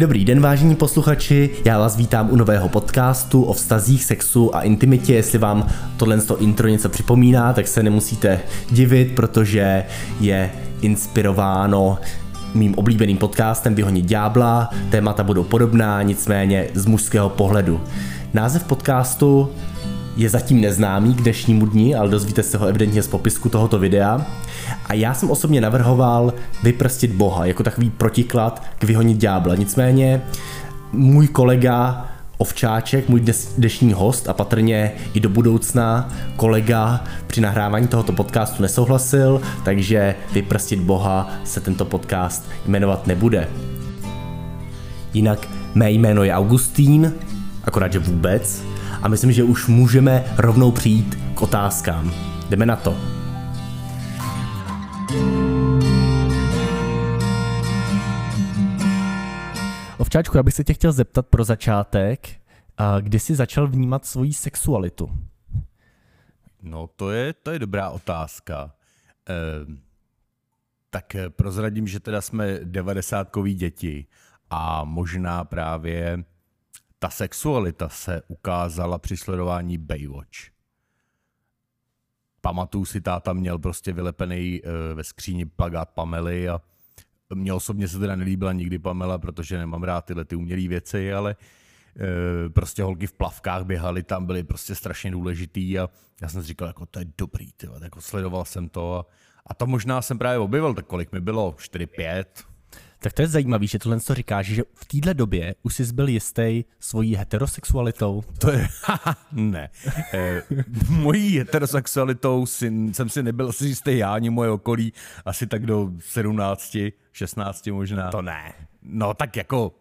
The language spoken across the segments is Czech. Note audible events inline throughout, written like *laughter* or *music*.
Dobrý den, vážení posluchači, já vás vítám u nového podcastu o vztazích, sexu a intimitě. Jestli vám tohle intro něco připomíná, tak se nemusíte divit, protože je inspirováno mým oblíbeným podcastem Vyhonit ďábla. Témata budou podobná, nicméně z mužského pohledu. Název podcastu je zatím neznámý k dnešnímu dni, ale dozvíte se ho evidentně z popisku tohoto videa. A já jsem osobně navrhoval vyprstit Boha jako takový protiklad k vyhonit ďábla. Nicméně můj kolega Ovčáček, můj dnešní host a patrně i do budoucna kolega při nahrávání tohoto podcastu nesouhlasil, takže vyprstit Boha se tento podcast jmenovat nebude. Jinak mé jméno je Augustín, akorát že vůbec, a myslím, že už můžeme rovnou přijít k otázkám. Jdeme na to. Ovčáčku, já bych se tě chtěl zeptat pro začátek, kdy jsi začal vnímat svoji sexualitu? No, to je, to je dobrá otázka. E, tak prozradím, že teda jsme devadesátkový děti a možná právě ta sexualita se ukázala při sledování Baywatch. Pamatuju si, táta měl prostě vylepený e, ve skříni plagát Pamely a mně osobně se teda nelíbila nikdy Pamela, protože nemám rád tyhle ty umělé věci, ale e, prostě holky v plavkách běhaly, tam byly prostě strašně důležitý a já jsem si říkal, jako to je dobrý, tyva, jako sledoval jsem to a, a to možná jsem právě objevil, tak kolik mi bylo, 4-5, tak to je zajímavé, že tohle co říkáš, že v téhle době už jsi byl jistý svojí heterosexualitou. To je, *laughs* ne. E, mojí heterosexualitou si, jsem si nebyl asi jistý já, ani moje okolí, asi tak do 17, 16 možná. To ne. No tak jako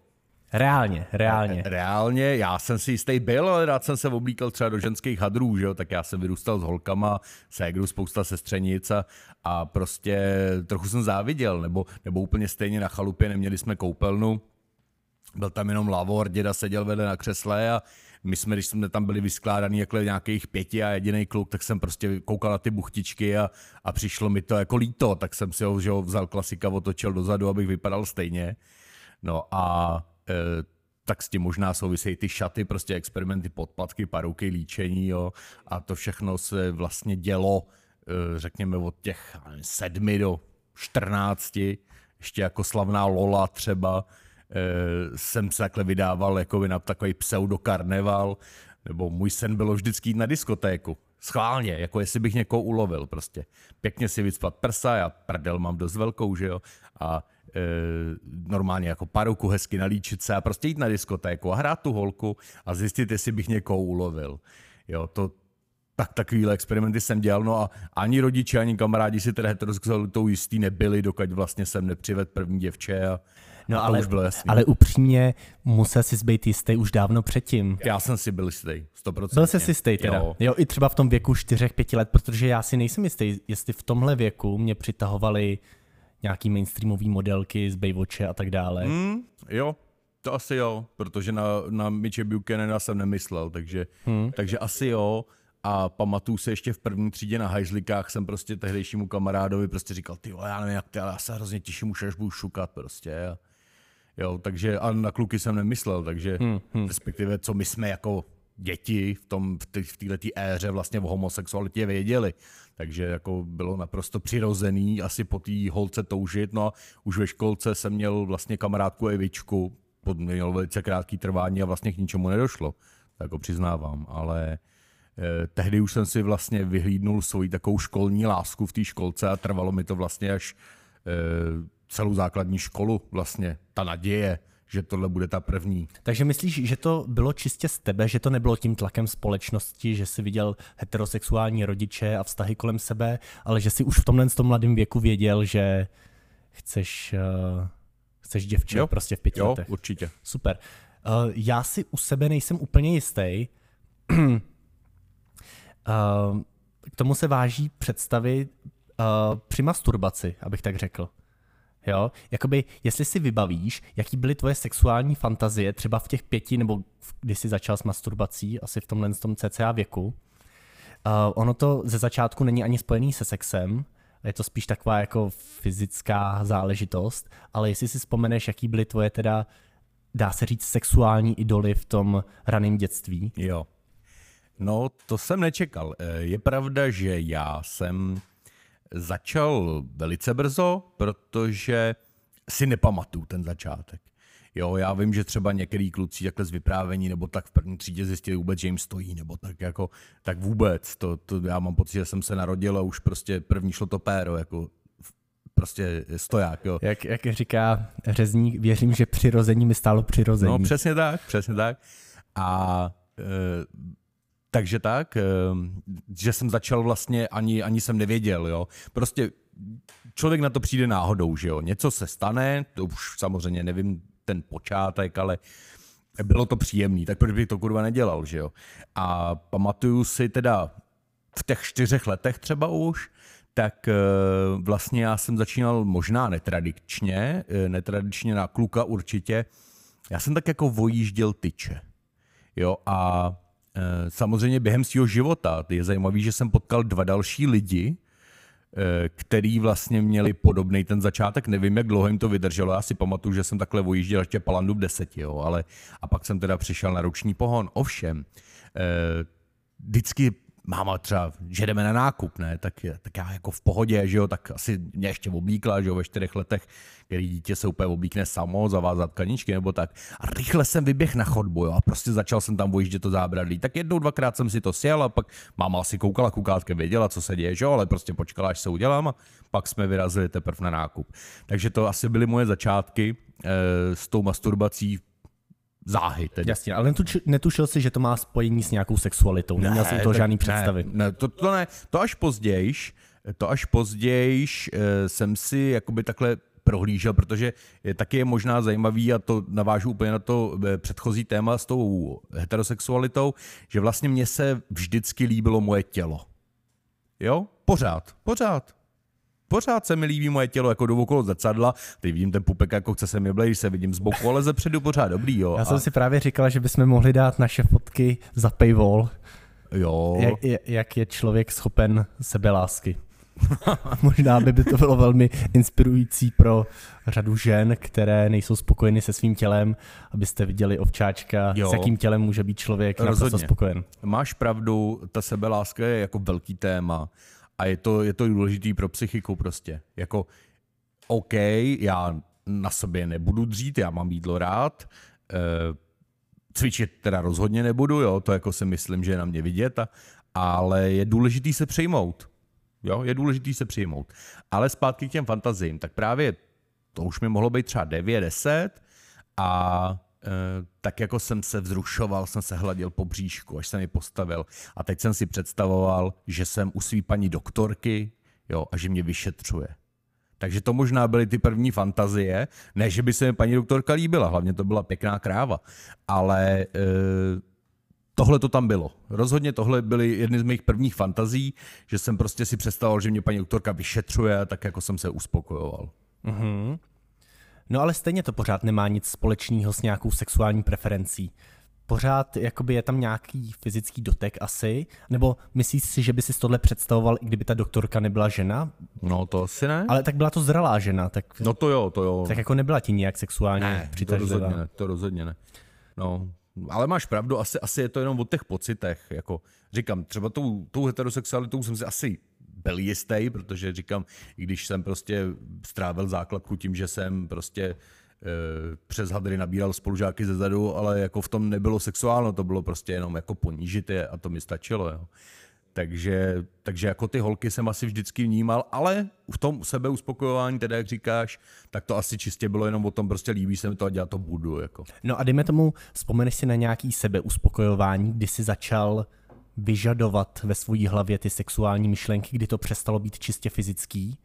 Reálně, reálně. Reálně, já jsem si jistý byl, ale rád jsem se oblíkal třeba do ženských hadrů, že jo? tak já jsem vyrůstal s holkama, ségru, spousta sestřenic a, a prostě trochu jsem záviděl, nebo, nebo úplně stejně na chalupě neměli jsme koupelnu, byl tam jenom lavor, děda seděl vedle na křesle a my jsme, když jsme tam byli vyskládaný jako nějakých pěti a jediný kluk, tak jsem prostě koukal na ty buchtičky a, a přišlo mi to jako líto, tak jsem si ho, že ho vzal klasika, otočil dozadu, abych vypadal stejně. No a Eh, tak s tím možná souvisejí ty šaty, prostě experimenty, podpatky, paruky, líčení, jo, a to všechno se vlastně dělo, eh, řekněme, od těch sedmi do 14, ještě jako slavná Lola třeba, eh, jsem se takhle vydával jako na takový pseudokarneval, nebo můj sen bylo vždycky jít na diskotéku. Schválně, jako jestli bych někoho ulovil prostě. Pěkně si vycpat prsa, já prdel mám dost velkou, že jo, a normálně jako paruku hezky nalíčit se a prostě jít na diskotéku a hrát tu holku a zjistit, jestli bych někoho ulovil. Jo, to, tak takovýhle experimenty jsem dělal, no a ani rodiče, ani kamarádi si teda heterosexualitou jistý nebyli, dokud vlastně jsem nepřived první děvče a, No a ale, už bylo jasný. ale upřímně musel jsi být jistý už dávno předtím. Já jsem si byl jistý, 100%. Byl jsi si jistý teda. Jo. jo. i třeba v tom věku 4-5 let, protože já si nejsem jistý, jestli v tomhle věku mě přitahovali nějaký mainstreamový modelky z Baywatche a tak dále. Mm, jo, to asi jo, protože na, na Mitche Buchanana jsem nemyslel, takže, hmm. takže asi jo. A pamatuju se ještě v první třídě na hajzlikách jsem prostě tehdejšímu kamarádovi prostě říkal, ty já nevím jak ty, ale já se hrozně těším, už až budu šukat prostě. Jo, takže a na kluky jsem nemyslel, takže hmm, hmm. respektive co my jsme jako děti v, tom, v této éře vlastně o homosexualitě věděli. Takže jako bylo naprosto přirozený asi po té holce toužit. No a už ve školce jsem měl vlastně kamarádku Evičku, měl velice krátký trvání a vlastně k ničemu nedošlo. Tak jako přiznávám, ale eh, tehdy už jsem si vlastně vyhlídnul svoji takovou školní lásku v té školce a trvalo mi to vlastně až eh, celou základní školu vlastně, ta naděje, že tohle bude ta první. Takže myslíš, že to bylo čistě z tebe, že to nebylo tím tlakem společnosti, že jsi viděl heterosexuální rodiče a vztahy kolem sebe, ale že jsi už v tomhle tom mladém věku věděl, že chceš, uh, chceš děvče jo, prostě v pěti jo, letech. určitě. Super. Uh, já si u sebe nejsem úplně jistý. uh, *clears throat* k tomu se váží představy uh, při masturbaci, abych tak řekl. Jo? Jakoby, jestli si vybavíš, jaký byly tvoje sexuální fantazie třeba v těch pěti, nebo když jsi začal s masturbací, asi v tomhle tom cca věku, uh, ono to ze začátku není ani spojený se sexem, je to spíš taková jako fyzická záležitost, ale jestli si vzpomeneš, jaký byly tvoje teda dá se říct, sexuální idoly v tom raném dětství? Jo. No, to jsem nečekal. Eh, je pravda, že já jsem začal velice brzo, protože si nepamatuju ten začátek. Jo, já vím, že třeba některý kluci takhle z vyprávění nebo tak v první třídě zjistili vůbec, že jim stojí, nebo tak jako, tak vůbec. To, to, já mám pocit, že jsem se narodil a už prostě první šlo to péro, jako prostě stoják. Jo. Jak, jak říká řezník, věřím, že přirození mi stálo přirození. No přesně tak, přesně tak. A e, takže tak, e, že jsem začal vlastně, ani, ani jsem nevěděl, jo. Prostě člověk na to přijde náhodou, že jo. Něco se stane, to už samozřejmě nevím ten počátek, ale bylo to příjemný, tak proč bych to kurva nedělal, že jo. A pamatuju si teda v těch čtyřech letech třeba už, tak eh, vlastně já jsem začínal možná netradičně, eh, netradičně na kluka určitě. Já jsem tak jako vojížděl tyče. Jo, a eh, samozřejmě během svého života je zajímavý, že jsem potkal dva další lidi, který vlastně měli podobný ten začátek. Nevím, jak dlouho jim to vydrželo. Já si pamatuju, že jsem takhle vojížděl ještě Palandu v deseti, jo, ale a pak jsem teda přišel na ruční pohon. Ovšem, vždycky máma třeba, že jdeme na nákup, ne, tak, tak já jako v pohodě, že jo, tak asi mě ještě oblíkla, že jo, ve čtyřech letech, který dítě se úplně oblíkne samo, zavázat kaničky nebo tak. A rychle jsem vyběh na chodbu, jo, a prostě začal jsem tam vojíždět to zábradlí. Tak jednou, dvakrát jsem si to sjel a pak máma asi koukala kukátkem, věděla, co se děje, že jo, ale prostě počkala, až se udělám a pak jsme vyrazili teprve na nákup. Takže to asi byly moje začátky e, s tou masturbací záhy. Tedy. Jasně, ale netuč, netušil si, že to má spojení s nějakou sexualitou. Neměl ne, jsem to žádný představy. Ne, ne, to, to ne, to až pozdějiš, to až pozdějiš e, jsem si jakoby takhle prohlížel, protože je, taky je možná zajímavý, a to navážu úplně na to eh, předchozí téma s tou heterosexualitou, že vlastně mně se vždycky líbilo moje tělo. Jo? Pořád, pořád pořád se mi líbí moje tělo, jako jdu okolo zrcadla, teď vidím ten pupek, jako chce se mi blejt, se vidím z boku, ale ze předu pořád dobrý, jo. Já jsem a... si právě říkala, že bychom mohli dát naše fotky za paywall. Jo. Jak, jak je člověk schopen sebelásky. *laughs* Možná by, by to bylo velmi inspirující pro řadu žen, které nejsou spokojeny se svým tělem, abyste viděli ovčáčka, jo. s jakým tělem může být člověk Rozhodně. naprosto spokojen. Máš pravdu, ta sebeláska je jako velký téma a je to, je to důležitý pro psychiku prostě. Jako, OK, já na sobě nebudu dřít, já mám jídlo rád, e, cvičit teda rozhodně nebudu, jo, to jako si myslím, že je na mě vidět, a, ale je důležitý se přejmout. Jo, je důležitý se přijmout. Ale zpátky k těm fantazím, tak právě to už mi mohlo být třeba 9, 10 a Eh, tak jako jsem se vzrušoval, jsem se hladil po bříšku, až jsem ji postavil. A teď jsem si představoval, že jsem u svý paní doktorky jo, a že mě vyšetřuje. Takže to možná byly ty první fantazie. Ne, že by se mi paní doktorka líbila, hlavně to byla pěkná kráva. Ale e, tohle to tam bylo. Rozhodně tohle byly jedny z mých prvních fantazí, že jsem prostě si představoval, že mě paní doktorka vyšetřuje, tak jako jsem se uspokojoval. Mm-hmm. No ale stejně to pořád nemá nic společného s nějakou sexuální preferencí. Pořád jakoby je tam nějaký fyzický dotek asi, nebo myslíš si, že by si tohle představoval, i kdyby ta doktorka nebyla žena? No to asi ne. Ale tak byla to zralá žena, tak... No to jo, to jo. Tak jako nebyla ti nějak sexuálně ne, to rozhodně ne, to rozhodně ne. No, ale máš pravdu, asi, asi je to jenom o těch pocitech. Jako, říkám, třeba tou, tou heterosexualitou jsem si asi byl jistý, protože říkám, i když jsem prostě strávil základku tím, že jsem prostě e, přes hadry nabíral spolužáky ze zadu, ale jako v tom nebylo sexuálno, to bylo prostě jenom jako ponížit je a to mi stačilo. Jo. Takže, takže jako ty holky jsem asi vždycky vnímal, ale v tom sebeuspokojování, teda jak říkáš, tak to asi čistě bylo jenom o tom, prostě líbí se mi to a dělat to budu. Jako. No a dejme tomu, vzpomeneš si na nějaký sebeuspokojování, kdy jsi začal vyžadovat ve své hlavě ty sexuální myšlenky, kdy to přestalo být čistě fyzický.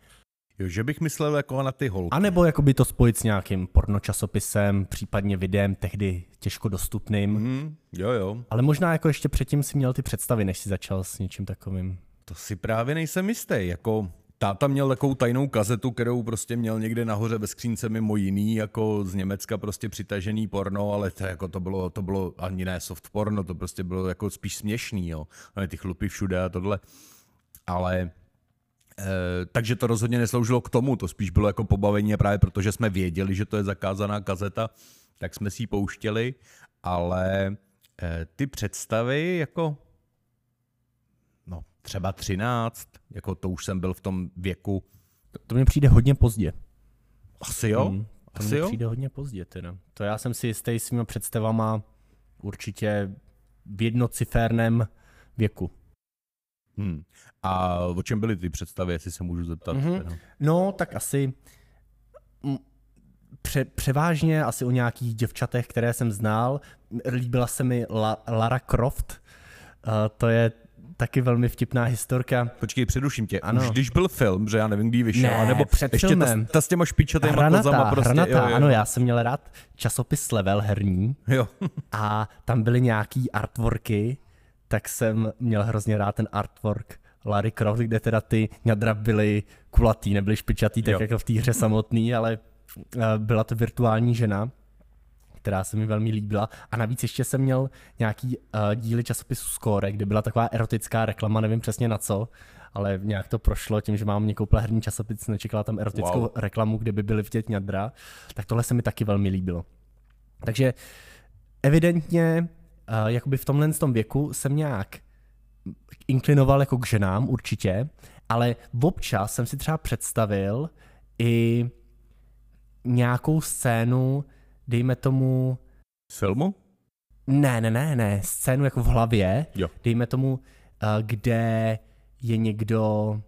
Jo, že bych myslel jako na ty holky. A nebo jako by to spojit s nějakým pornočasopisem, případně videem, tehdy těžko dostupným. Mm, jo, jo. Ale možná jako ještě předtím si měl ty představy, než si začal s něčím takovým. To si právě nejsem jistý. Jako táta měl takovou tajnou kazetu, kterou prostě měl někde nahoře ve skřínce mimo jiný, jako z Německa prostě přitažený porno, ale to, jako to bylo, to bylo ani ne soft porno, to prostě bylo jako spíš směšný, jo. Ty chlupy všude a tohle. Ale e, takže to rozhodně nesloužilo k tomu, to spíš bylo jako pobavení právě protože jsme věděli, že to je zakázaná kazeta, tak jsme si ji pouštěli, ale eh, ty představy jako třeba 13, jako to už jsem byl v tom věku. To, to mi přijde hodně pozdě. Asi jo? Hmm, to Asi mi jo? přijde hodně pozdě teda. To já jsem si jistý svýma představama určitě v jednociferném věku. Hmm. A o čem byly ty představy, jestli se můžu zeptat? Mm-hmm. No, tak asi pře- převážně asi o nějakých děvčatech, které jsem znal. Líbila se mi La- Lara Croft. Uh, to je taky velmi vtipná historka. Počkej, předuším tě. Ano. Už když byl film, že já nevím, kdy vyšel, ne, nebo před ještě filmem. Ta, ta s těma špičatýma hranatá, kozama prostě. Hranatá, jo, jo. ano, já jsem měl rád časopis Level herní jo. a tam byly nějaký artworky, tak jsem měl hrozně rád ten artwork Larry Croft, kde teda ty ňadra byly kulatý, nebyly špičatý, tak jo. jako v té hře samotný, ale eh, byla to virtuální žena, která se mi velmi líbila. A navíc ještě jsem měl nějaký uh, díly časopisu Score, kde byla taková erotická reklama, nevím přesně na co, ale nějak to prošlo tím, že mám mě koupila herní časopis, nečekala tam erotickou wow. reklamu, kde by byly vidět ňadra, tak tohle se mi taky velmi líbilo. Takže evidentně, uh, jakoby v tomhle tom věku jsem nějak inklinoval jako k ženám určitě, ale občas jsem si třeba představil i nějakou scénu, dejme tomu... Filmu? Ne, ne, ne, ne, scénu jako v hlavě, jo. dejme tomu, eh, kde je někdo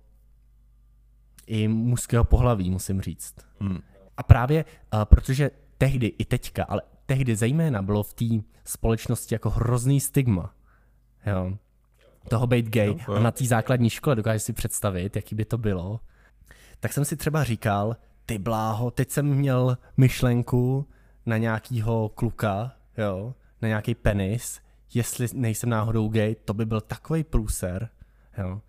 i mužského pohlaví, musím říct. Hmm. A právě uh, protože tehdy i teďka, ale tehdy zejména bylo v té společnosti jako hrozný stigma. Jo toho být gay no, a na té základní škole dokážeš si představit, jaký by to bylo, tak jsem si třeba říkal, ty bláho, teď jsem měl myšlenku na nějakýho kluka, jo, na nějaký penis, jestli nejsem náhodou gay, to by byl takový průser, jo.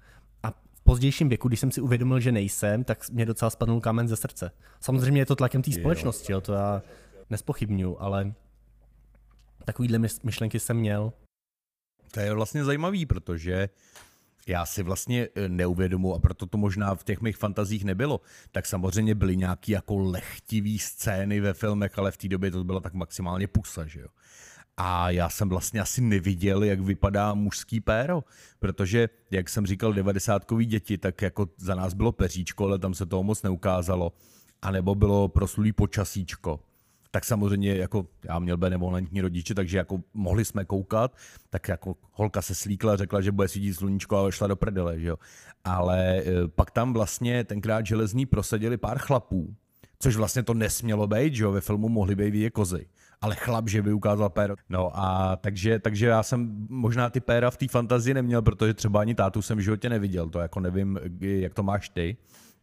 A v pozdějším věku, když jsem si uvědomil, že nejsem, tak mě docela spadnul kámen ze srdce. Samozřejmě je to tlakem té společnosti, jo, to já nespochybnuju, ale takovýhle myšlenky jsem měl. To je vlastně zajímavý, protože já si vlastně e, neuvědomu, a proto to možná v těch mých fantazích nebylo, tak samozřejmě byly nějaký jako lechtivý scény ve filmech, ale v té době to bylo tak maximálně pusa, že jo. A já jsem vlastně asi neviděl, jak vypadá mužský péro, protože, jak jsem říkal, devadesátkový děti, tak jako za nás bylo peříčko, ale tam se toho moc neukázalo. A nebo bylo proslulý počasíčko tak samozřejmě jako já měl benevolentní rodiče, takže jako mohli jsme koukat, tak jako holka se slíkla, řekla, že bude svítit sluníčko a šla do prdele, že jo. Ale e, pak tam vlastně tenkrát železní prosadili pár chlapů, což vlastně to nesmělo být, že jo, ve filmu mohli být vidět kozy. Ale chlap, že by ukázal péro. No a takže, takže já jsem možná ty péra v té fantazii neměl, protože třeba ani tátu jsem v životě neviděl, to jako nevím, jak to máš ty.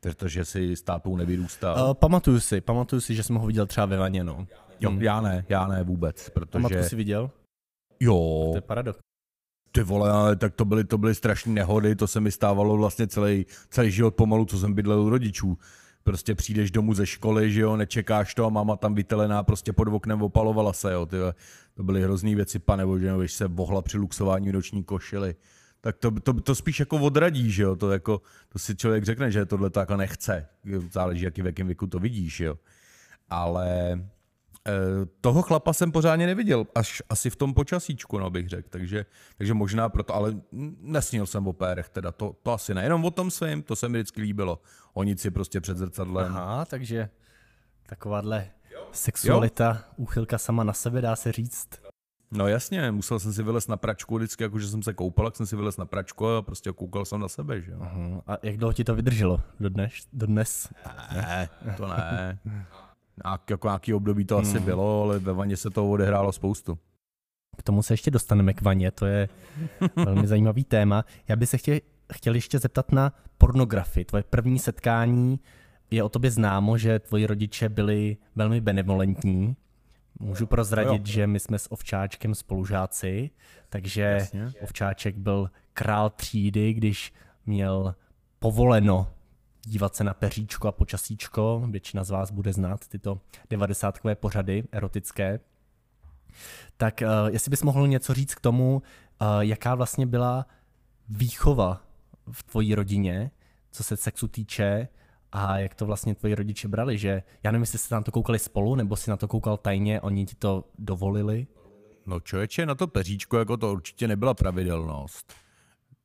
Protože si s tátou nevyrůstal. Uh, pamatuju si, pamatuju si, že jsem ho viděl třeba ve vaně, no. Jo, hmm. já ne, já ne vůbec, protože... Pamatku si viděl? Jo. To je paradox. Ty vole, ale tak to byly, to byly strašné nehody, to se mi stávalo vlastně celý, celý život pomalu, co jsem bydlel u rodičů. Prostě přijdeš domů ze školy, že jo, nečekáš to a máma tam vytelená prostě pod oknem opalovala se, jo, ty, to byly hrozný věci, pane bože, no, se bohla při luxování noční košily tak to, to, to spíš jako odradí, že jo, to, jako, to si člověk řekne, že tohle to jako nechce, záleží, jaký v jakém věku to vidíš, jo. Ale e, toho chlapa jsem pořádně neviděl, až asi v tom počasíčku, no bych řekl, takže, takže možná proto, ale nesnil jsem o pérech, teda to, to asi ne, jenom o tom svým, to se mi vždycky líbilo, honit si prostě před zrcadlem. Aha, takže takováhle sexualita, jo. úchylka sama na sebe, dá se říct. No jasně, musel jsem si vylézt na pračku vždycky, jako že jsem se koupal, tak jsem si vylez na pračku a prostě koukal jsem na sebe, že jo. Uh-huh. A jak dlouho ti to vydrželo? Dodnes? dnes? Ne, to ne. A jako nějaký období to hmm. asi bylo, ale ve vaně se to odehrálo spoustu. K tomu se ještě dostaneme k vaně, to je *laughs* velmi zajímavý téma. Já bych se chtěl, chtěl ještě zeptat na pornografii. Tvoje první setkání je o tobě známo, že tvoji rodiče byli velmi benevolentní Můžu prozradit, no že my jsme s Ovčáčkem spolužáci, takže Jasně. Ovčáček byl král třídy, když měl povoleno dívat se na peříčko a počasíčko. Většina z vás bude znát tyto devadesátkové pořady erotické. Tak uh, jestli bys mohl něco říct k tomu, uh, jaká vlastně byla výchova v tvojí rodině, co se sexu týče a jak to vlastně tvoji rodiče brali, že já nevím, jestli jste na to koukali spolu, nebo si na to koukal tajně, oni ti to dovolili? No člověče, na to peříčko jako to určitě nebyla pravidelnost.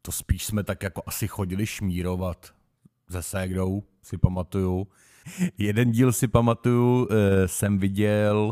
To spíš jsme tak jako asi chodili šmírovat se ségrou, si pamatuju. Jeden díl si pamatuju, eh, jsem viděl,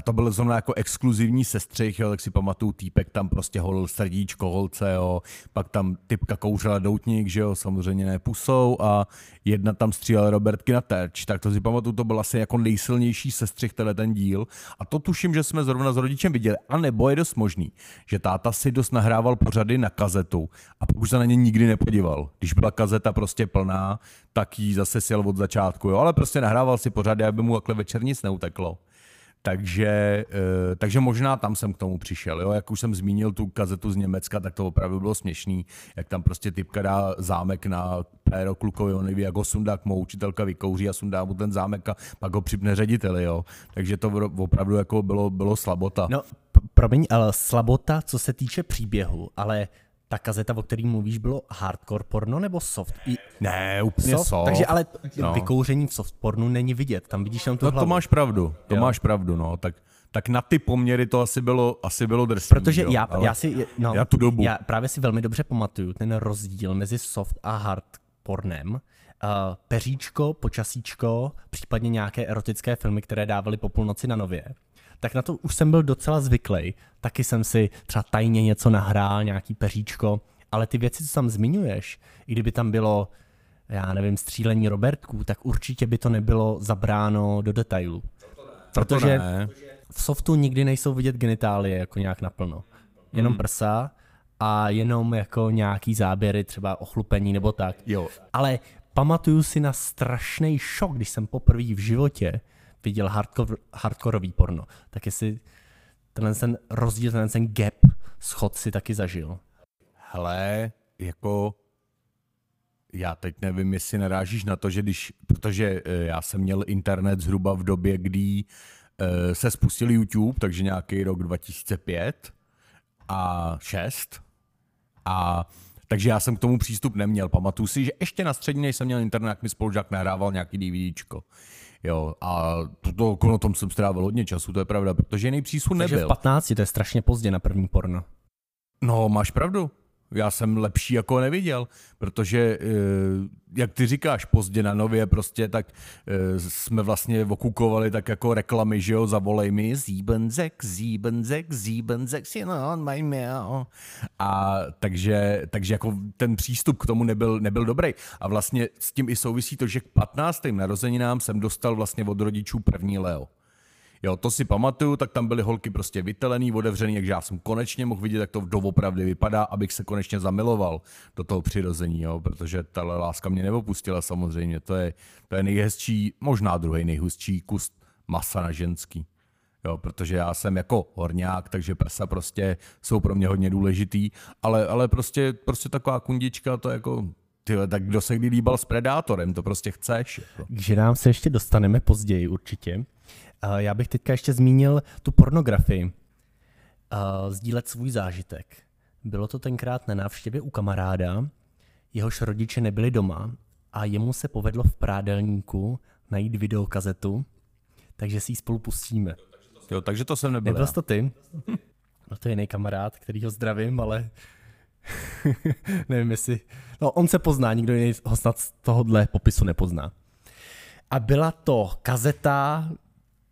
to byl zrovna jako exkluzivní sestřih, jo, tak si pamatuju, týpek tam prostě holil srdíčko holce, jo, pak tam typka kouřila doutník, že jo, samozřejmě ne pusou a jedna tam střílela Robertky na terč, tak to si pamatuju, to byl asi jako nejsilnější sestřih tenhle ten díl. A to tuším, že jsme zrovna s rodičem viděli, a nebo je dost možný, že táta si dost nahrával pořady na kazetu a už se na ně nikdy nepodíval. Když byla kazeta prostě plná, tak ji zase sjel od začátku, jo, ale prostě nahrával si pořady, aby mu takhle večer nic neuteklo. Takže, eh, takže možná tam jsem k tomu přišel. Jo? Jak už jsem zmínil tu kazetu z Německa, tak to opravdu bylo směšný, jak tam prostě typka dá zámek na péro klukovi, on neví, jak ho sundá, mou učitelka vykouří a sundá mu ten zámek a pak ho připne řediteli. Jo? Takže to opravdu jako bylo, bylo slabota. No, promiň, ale slabota, co se týče příběhu, ale ta kazeta, o který mluvíš, bylo hardcore porno nebo soft? I... Ne, úplně soft. soft. Takže ale no. vykouření v soft pornu není vidět, tam vidíš jenom tu no, hlavu. to máš pravdu, to jo. máš pravdu, no, tak tak na ty poměry to asi bylo, asi bylo drsný. Protože jo, já, já si, no, já tu dobu. Já právě si velmi dobře pamatuju ten rozdíl mezi soft a hard pornem. Uh, peříčko, počasíčko, případně nějaké erotické filmy, které dávaly po půlnoci na nově tak na to už jsem byl docela zvyklý. Taky jsem si třeba tajně něco nahrál, nějaký peříčko, ale ty věci, co tam zmiňuješ, i kdyby tam bylo, já nevím, střílení Robertků, tak určitě by to nebylo zabráno do detailů. Protože v softu nikdy nejsou vidět genitálie jako nějak naplno. Jenom hmm. prsa a jenom jako nějaký záběry, třeba ochlupení nebo tak. Jo. Ale pamatuju si na strašný šok, když jsem poprvé v životě viděl hardcore, hardkorový porno, tak jestli tenhle ten rozdíl, tenhle ten gap, schod si taky zažil. Hele, jako já teď nevím, jestli narážíš na to, že když, protože eh, já jsem měl internet zhruba v době, kdy eh, se spustil YouTube, takže nějaký rok 2005 a 6 a takže já jsem k tomu přístup neměl. Pamatuju si, že ještě na střední, než jsem měl internet, jak mi spolužák nahrával nějaký DVDčko. Jo, a to, to, na tom jsem strávil hodně času, to je pravda, protože jiný přísun nebyl. Takže v 15 to je strašně pozdě na první porno. No, máš pravdu já jsem lepší jako neviděl, protože, eh, jak ty říkáš, pozdě na nově prostě, tak eh, jsme vlastně okukovali tak jako reklamy, že jo, zavolej mi Siebenzek, Siebenzek, Siebenzek, on my mail. A takže, takže jako ten přístup k tomu nebyl, nebyl dobrý. A vlastně s tím i souvisí to, že k 15. narozeninám jsem dostal vlastně od rodičů první Leo. Jo, to si pamatuju, tak tam byly holky prostě vytelený, otevřený, takže já jsem konečně mohl vidět, jak to doopravdy vypadá, abych se konečně zamiloval do toho přirození, jo, protože ta láska mě neopustila samozřejmě. To je, to je nejhezčí, možná druhý nejhezčí kus masa na ženský. Jo, protože já jsem jako horňák, takže prsa prostě jsou pro mě hodně důležitý, ale, ale prostě, prostě taková kundička, to jako, ty, tak kdo se kdy líbal s Predátorem, to prostě chceš. Jako. K ženám se ještě dostaneme později určitě. Já bych teďka ještě zmínil tu pornografii. Sdílet svůj zážitek. Bylo to tenkrát na návštěvě u kamaráda, jehož rodiče nebyli doma a jemu se povedlo v prádelníku najít videokazetu, takže si ji spolu pustíme. Jo, takže to jsem nebyl. Nebyl to ty? *laughs* No to je jiný kamarád, který ho zdravím, ale *laughs* nevím jestli... No on se pozná, nikdo jiný ho snad z tohohle popisu nepozná. A byla to kazeta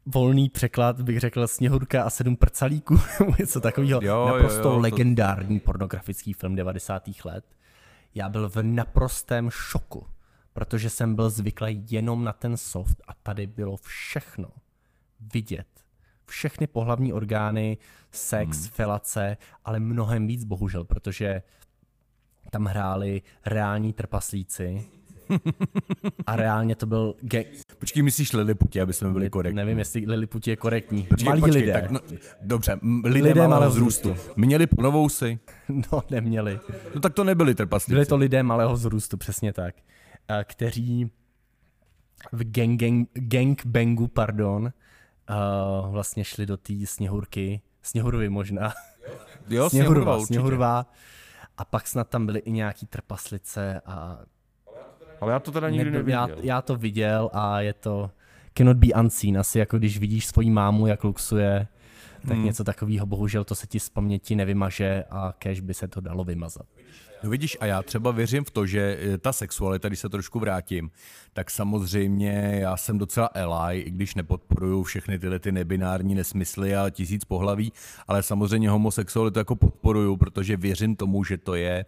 volný překlad, bych řekl Sněhurka a sedm prcalíků, *laughs* něco takového. Jo, Naprosto jo, jo, legendární to... pornografický film 90. let. Já byl v naprostém šoku, protože jsem byl zvyklý jenom na ten soft a tady bylo všechno vidět. Všechny pohlavní orgány, sex, hmm. felace, ale mnohem víc bohužel, protože tam hráli reální trpaslíci, a reálně to byl gang. Počkej, myslíš Liliputi, aby jsme byli korektní? Nevím, jestli Liliputi je korektní. Počkej, Malí počkej, lidé. Tak, no, dobře, lidé, lidé malého vzrůstu. Měli si? *laughs* No, neměli. No tak to nebyli trpaslíci. Byli to lidé malého vzrůstu, přesně tak. Kteří v gang, gang, gang bangu, pardon, uh, vlastně šli do té sněhurky, sněhurvy možná. Jo, *laughs* sněhurva, sněhurva. A pak snad tam byly i nějaký trpaslice a Ale já to teda nikdy neviděl. Já, já to viděl a je to cannot be unseen, asi jako když vidíš svoji mámu, jak luxuje, tak hmm. něco takového, bohužel to se ti z paměti nevymaže a kež by se to dalo vymazat. No vidíš, a já třeba věřím v to, že eh, ta sexualita, když se trošku vrátím, tak samozřejmě já jsem docela Eli, i když nepodporuju všechny tyhle ty nebinární nesmysly a tisíc pohlaví, ale samozřejmě homosexualitu jako podporuju, protože věřím tomu, že to je e,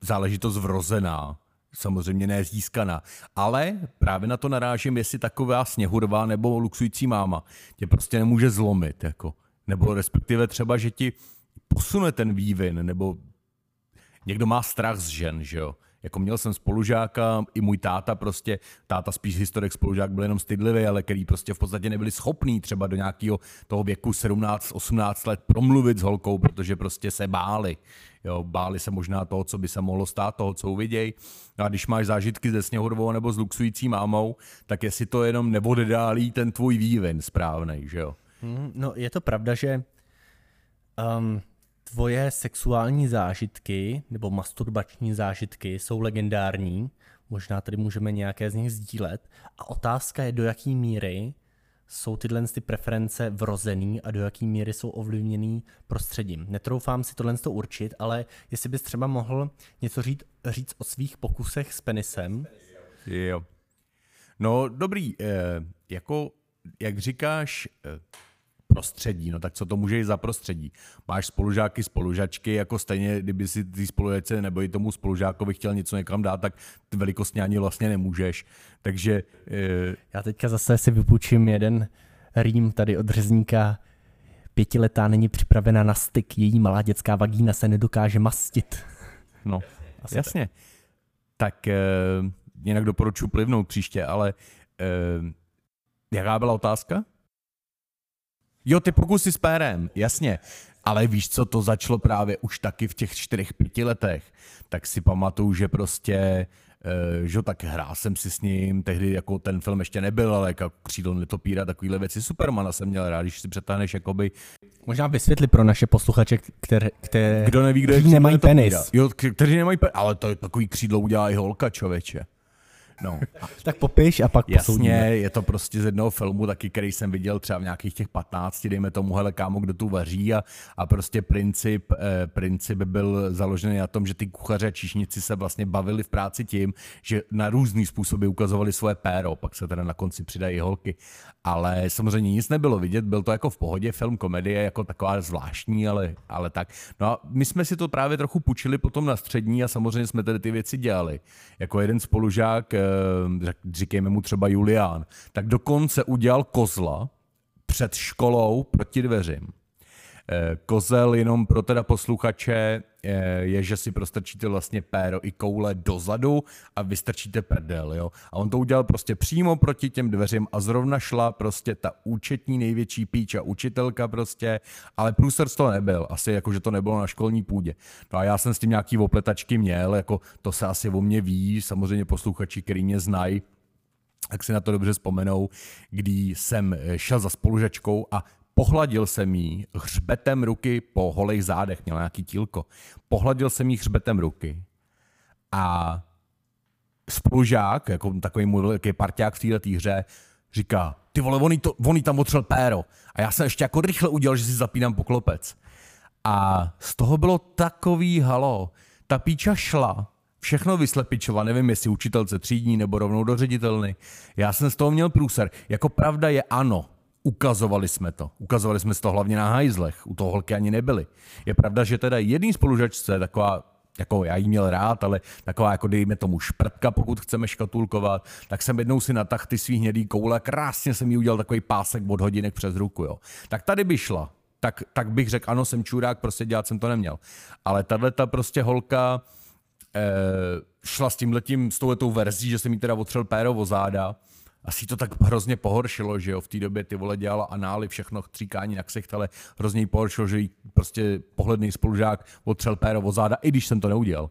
záležitost vrozená, samozřejmě ne získaná. Ale právě na to narážím, jestli taková sněhurvá nebo luxující máma tě prostě nemůže zlomit. Jako. Nebo respektive třeba, že ti posune ten vývin, nebo někdo má strach z žen, že jo. Jako měl jsem spolužáka, i můj táta prostě, táta spíš historik, spolužák byl jenom stydlivý, ale který prostě v podstatě nebyli schopní třeba do nějakého toho věku 17-18 let promluvit s holkou, protože prostě se báli. Jo, báli se možná toho, co by se mohlo stát, toho, co uvidějí. A když máš zážitky ze sněhodovou nebo s luxující mámou, tak jestli to jenom neodedálí ten tvůj vývin správný, že jo? Hmm, no, je to pravda, že um, tvoje sexuální zážitky nebo masturbační zážitky jsou legendární, možná tady můžeme nějaké z nich sdílet. A otázka je, do jaké míry jsou tyhle ty preference vrozený a do jaké míry jsou ovlivněný prostředím. Netroufám si tohle to určit, ale jestli bys třeba mohl něco říct, říct o svých pokusech s penisem. Jo. No dobrý, eh, jako jak říkáš, eh, prostředí, no tak co to může jít za prostředí? Máš spolužáky, spolužačky, jako stejně, kdyby si ty spolužačce nebo i tomu spolužákovi chtěl něco někam dát, tak ty velikostně ani vlastně nemůžeš. Takže... E... Já teďka zase si vypůjčím jeden rým tady od řezníka. Pětiletá není připravena na styk, její malá dětská vagína se nedokáže mastit. No, Asi jasně. Tak, tak e, jinak doporučuji plivnout příště, ale e, jaká byla otázka? Jo, ty pokusy s pérem, jasně. Ale víš, co to začalo právě už taky v těch čtyřech, pěti letech. Tak si pamatuju, že prostě Uh, že tak hrál jsem si s ním, tehdy jako ten film ještě nebyl, ale jako křídlo netopíra, takovýhle věci. Supermana jsem měl rád, když si přetáhneš jakoby... Možná vysvětli pro naše posluchače, které, které kdo neví, kdo je nemají penis. Jo, kteří nemají penis, ale to je takový křídlo udělá i holka, člověče. No. *laughs* tak popiš a pak Jasně, posoudíme. je to prostě z jednoho filmu taky, který jsem viděl třeba v nějakých těch 15, dejme tomu, hele kámo, kdo tu vaří a, a prostě princip, eh, princip byl založený na tom, že ty kuchaře a číšnici se vlastně bavili v práci tím, že na různý způsoby ukazovali svoje péro, pak se teda na konci přidají holky, ale samozřejmě nic nebylo vidět, byl to jako v pohodě film komedie, jako taková zvláštní, ale, ale tak. No a my jsme si to právě trochu půjčili potom na střední a samozřejmě jsme tedy ty věci dělali. Jako jeden spolužák Eh, říkejme mu třeba Julián, tak dokonce udělal kozla před školou proti dveřím. Eh, kozel jenom pro teda posluchače eh, je, že si prostrčíte vlastně péro i koule dozadu a vystrčíte prdel, jo. A on to udělal prostě přímo proti těm dveřím a zrovna šla prostě ta účetní největší píč a učitelka prostě, ale průser z toho nebyl, asi jako, že to nebylo na školní půdě. No a já jsem s tím nějaký opletačky měl, jako to se asi o mě ví, samozřejmě posluchači, který mě znají, tak si na to dobře vzpomenou, kdy jsem šel za spolužačkou a Pohladil jsem jí hřbetem ruky po holých zádech, měl nějaký tílko. Pohladil jsem jí hřbetem ruky a spolužák, jako takový můj velký parťák v této hře, říká, ty vole, on to, on tam otřel péro. A já jsem ještě jako rychle udělal, že si zapínám poklopec. A z toho bylo takový halo. Ta píča šla, všechno vyslepičova, nevím, jestli učitelce třídní nebo rovnou do ředitelny. Já jsem z toho měl průser. Jako pravda je ano, Ukazovali jsme to. Ukazovali jsme to hlavně na hajzlech. U toho holky ani nebyly. Je pravda, že teda jedný spolužačce, taková jako já jí měl rád, ale taková jako dejme tomu šprtka, pokud chceme škatulkovat, tak jsem jednou si natah ty svý hnědý koule, krásně jsem jí udělal takový pásek od hodinek přes ruku, jo. Tak tady by šla, tak, tak bych řekl, ano, jsem čurák, prostě dělat jsem to neměl. Ale tahle ta prostě holka eh, šla s tímhletím, s touhletou verzí, že jsem jí teda otřel péro o záda, asi to tak hrozně pohoršilo, že jo, v té době ty vole dělala anály, všechno tříkání na ksicht, ale hrozně jí pohoršilo, že jí prostě pohledný spolužák otřel péro od záda, i když jsem to neudělal.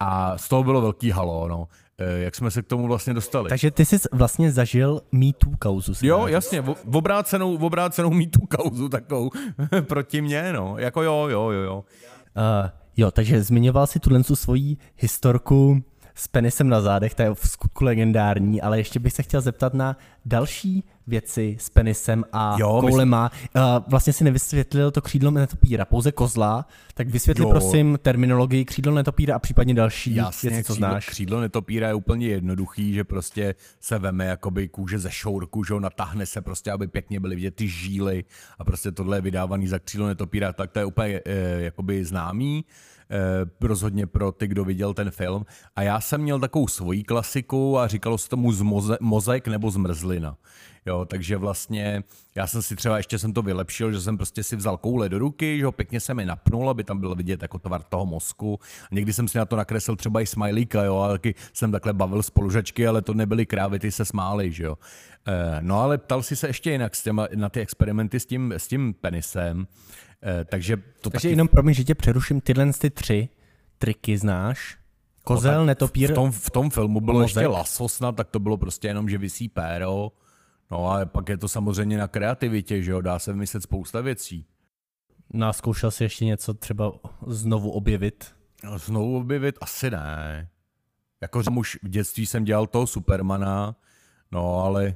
A z toho bylo velký halo, no. E, jak jsme se k tomu vlastně dostali. Takže ty jsi vlastně zažil mýtu kauzu. Jo, jasně, v obrácenou, v obrácenou mýtu kauzu takovou *laughs* proti mně, no. Jako jo, jo, jo, jo. Uh, jo, takže zmiňoval si tuhle svoji historku s penisem na zádech, to je v skutku legendární, ale ještě bych se chtěl zeptat na další věci s penisem a jo, koulema. Myslím... Uh, vlastně si nevysvětlil to křídlo netopíra, pouze kozla, tak vysvětli jo. prosím terminologii křídlo netopíra a případně další Jasně, věci, co křídlo, znáš. Křídlo netopíra je úplně jednoduchý, že prostě se veme jakoby kůže ze šourku, že natáhne se prostě, aby pěkně byly vidět ty žíly a prostě tohle je vydávaný za křídlo netopíra, tak to je úplně e, jakoby známý. Eh, rozhodně pro ty, kdo viděl ten film. A já jsem měl takovou svoji klasiku a říkalo se tomu z moze, mozaik nebo zmrzlina. Jo, takže vlastně já jsem si třeba ještě jsem to vylepšil, že jsem prostě si vzal koule do ruky, že ho pěkně se mi napnul, aby tam bylo vidět jako tvar toho mozku. A někdy jsem si na to nakreslil třeba i smajlíka, jo, a taky jsem takhle bavil spolužačky, ale to nebyly krávy, ty se smály, že jo. E, no ale ptal si se ještě jinak s těma, na ty experimenty s tím, s tím penisem. Eh, takže to takže taky... jenom promiň, že tě přeruším, tyhle ty tři triky znáš? Kozel, no, netopír, v tom, v tom filmu bylo mozek. ještě lasosna, tak to bylo prostě jenom, že vysí péro. No a pak je to samozřejmě na kreativitě, že jo, dá se vymyslet spousta věcí. No a zkoušel jsi ještě něco třeba znovu objevit? No, znovu objevit? Asi ne. Jako už v dětství jsem dělal toho Supermana, No, ale e,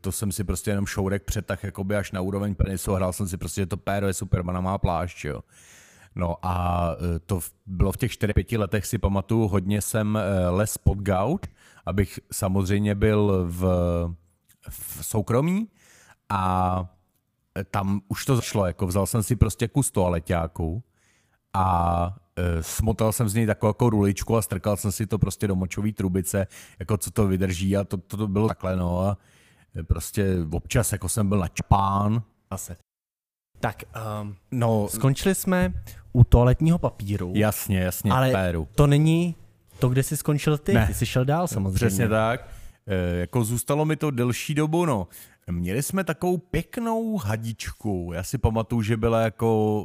to jsem si prostě jenom šourek přetah jakoby až na úroveň penisu. Hrál jsem si prostě, že to péro je Supermana má plášť, jo. No a e, to bylo v těch 4-5 letech, si pamatuju, hodně jsem e, les pod gaut, abych samozřejmě byl v, v soukromí a tam už to zašlo, jako vzal jsem si prostě kus toaleťáku a smotal jsem z něj takovou jako ruličku a strkal jsem si to prostě do močové trubice, jako co to vydrží a to, to, to bylo takhle, no a eh, prostě občas jako jsem byl načpán. Asi. Tak, um, no, skončili jsme u toaletního papíru. Jasně, jasně, ale péru. to není to, kde jsi skončil ty, ne. ty jsi šel dál samozřejmě. Přesně tak. E, jako zůstalo mi to delší dobu, no. Měli jsme takovou pěknou hadičku. Já si pamatuju, že byla jako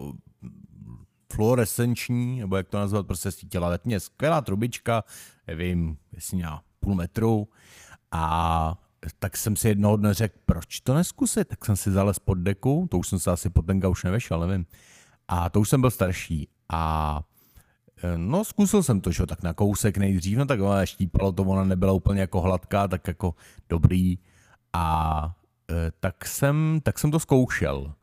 fluorescenční, nebo jak to nazvat, prostě svítila letně. Skvělá trubička, nevím, jestli měla půl metru. A tak jsem si jednoho dne řekl, proč to neskusit? Tak jsem si zalez pod deku, to už jsem se asi pod ten už nevešel, nevím. A to už jsem byl starší. A e, no, zkusil jsem to, že tak na kousek nejdřív, no tak ona štípalo to, ona nebyla úplně jako hladká, tak jako dobrý. A e, tak jsem, tak jsem to zkoušel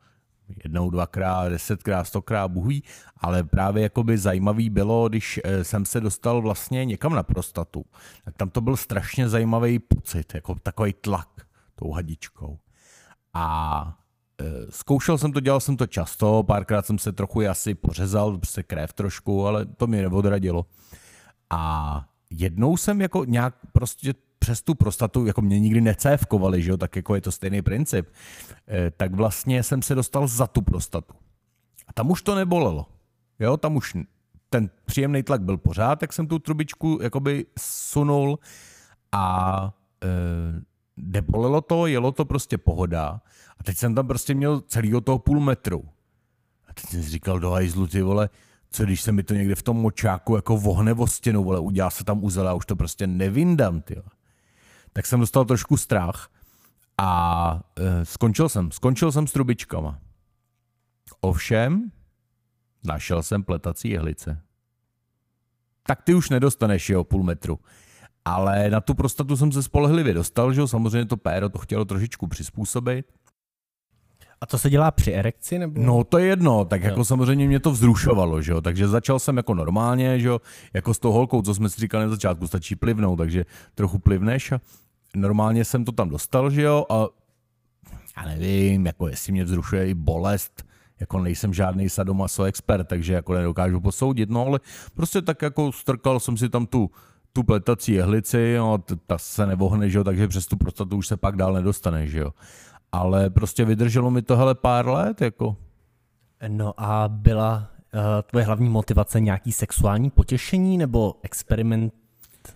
jednou, dvakrát, desetkrát, stokrát, buhví, ale právě jakoby zajímavý bylo, když eh, jsem se dostal vlastně někam na prostatu, tak tam to byl strašně zajímavý pocit, jako takový tlak tou hadičkou. A e, zkoušel jsem to, dělal jsem to často, párkrát jsem se trochu asi pořezal, prostě krev trošku, ale to mě neodradilo. A jednou jsem jako nějak prostě přes tu prostatu, jako mě nikdy necévkovali, že jo, tak jako je to stejný princip, eh, tak vlastně jsem se dostal za tu prostatu. A tam už to nebolelo. Jo, tam už ten příjemný tlak byl pořád, tak jsem tu trubičku jakoby sunul a e, nebolelo to, jelo to prostě pohoda. A teď jsem tam prostě měl celý toho půl metru. A teď jsem si říkal, do hajzlu, ty vole, co když se mi to někde v tom močáku jako vohne o stěnu, vole, udělá se tam uzel a už to prostě nevyndám, ty tak jsem dostal trošku strach a e, skončil jsem. Skončil jsem s trubičkama. Ovšem, našel jsem pletací jehlice. Tak ty už nedostaneš, jo, půl metru. Ale na tu prostatu jsem se spolehlivě dostal, že jo, samozřejmě to péro to chtělo trošičku přizpůsobit. A to se dělá při erekci? Nebo? No to je jedno, tak jako jo. samozřejmě mě to vzrušovalo, že jo, takže začal jsem jako normálně, že jo, jako s tou holkou, co jsme si říkali na začátku, stačí plivnout, takže trochu plivneš a normálně jsem to tam dostal, že jo, a já nevím, jako jestli mě vzrušuje i bolest, jako nejsem žádný sadomaso expert, takže jako nedokážu posoudit, no ale prostě tak jako strkal jsem si tam tu, tu pletací jehlici, no, ta se nevohne, že jo, takže přes tu prostatu už se pak dál nedostane, že jo. Ale prostě vydrželo mi to hele pár let, jako. No a byla uh, tvoje hlavní motivace nějaký sexuální potěšení nebo experiment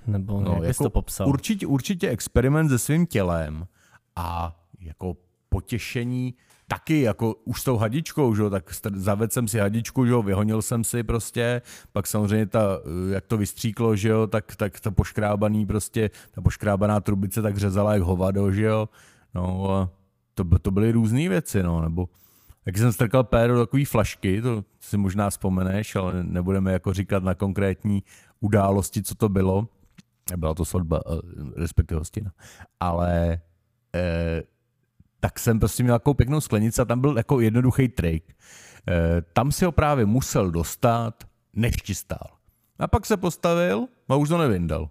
nebo no, jak jako to popsal? Určitě, určitě experiment se svým tělem a jako potěšení taky jako už s tou hadičkou, že? tak zavedl jsem si hadičku, že? vyhonil jsem si prostě, pak samozřejmě ta, jak to vystříklo, že jo, tak, tak ta poškrábaný prostě, ta poškrábaná trubice tak řezala jak hovado, že jo, no a to, to byly různé věci, no, nebo jak jsem strkal péro do takový flašky, to si možná vzpomeneš, ale nebudeme jako říkat na konkrétní události, co to bylo, byla to svatba, eh, respektive hostina, ale eh, tak jsem prostě měl takovou pěknou sklenici a tam byl jako jednoduchý trik. Eh, tam si ho právě musel dostat, než ti stál. A pak se postavil a už to nevyndal.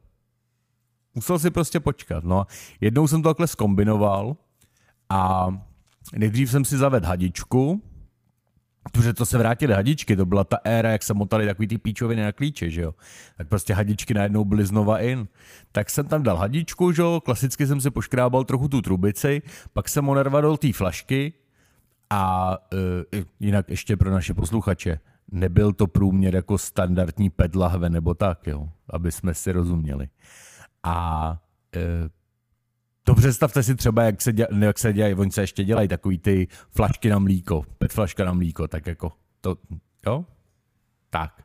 Musel si prostě počkat. No jednou jsem to takhle skombinoval a nejdřív jsem si zavedl hadičku, Protože to se vrátily hadičky, to byla ta éra, jak se motali takový ty píčoviny na klíče, že jo. Tak prostě hadičky najednou byly znova in. Tak jsem tam dal hadičku, že jo, klasicky jsem si poškrábal trochu tu trubici, pak jsem ho narvadol té flašky a uh, jinak ještě pro naše posluchače, nebyl to průměr jako standardní pet lahve nebo tak, jo, aby jsme si rozuměli. A uh, to představte si třeba, jak se, děla, jak se dělají, oni se ještě dělají takový ty flašky na mlíko, pet flaška na mlíko, tak jako to, jo? Tak.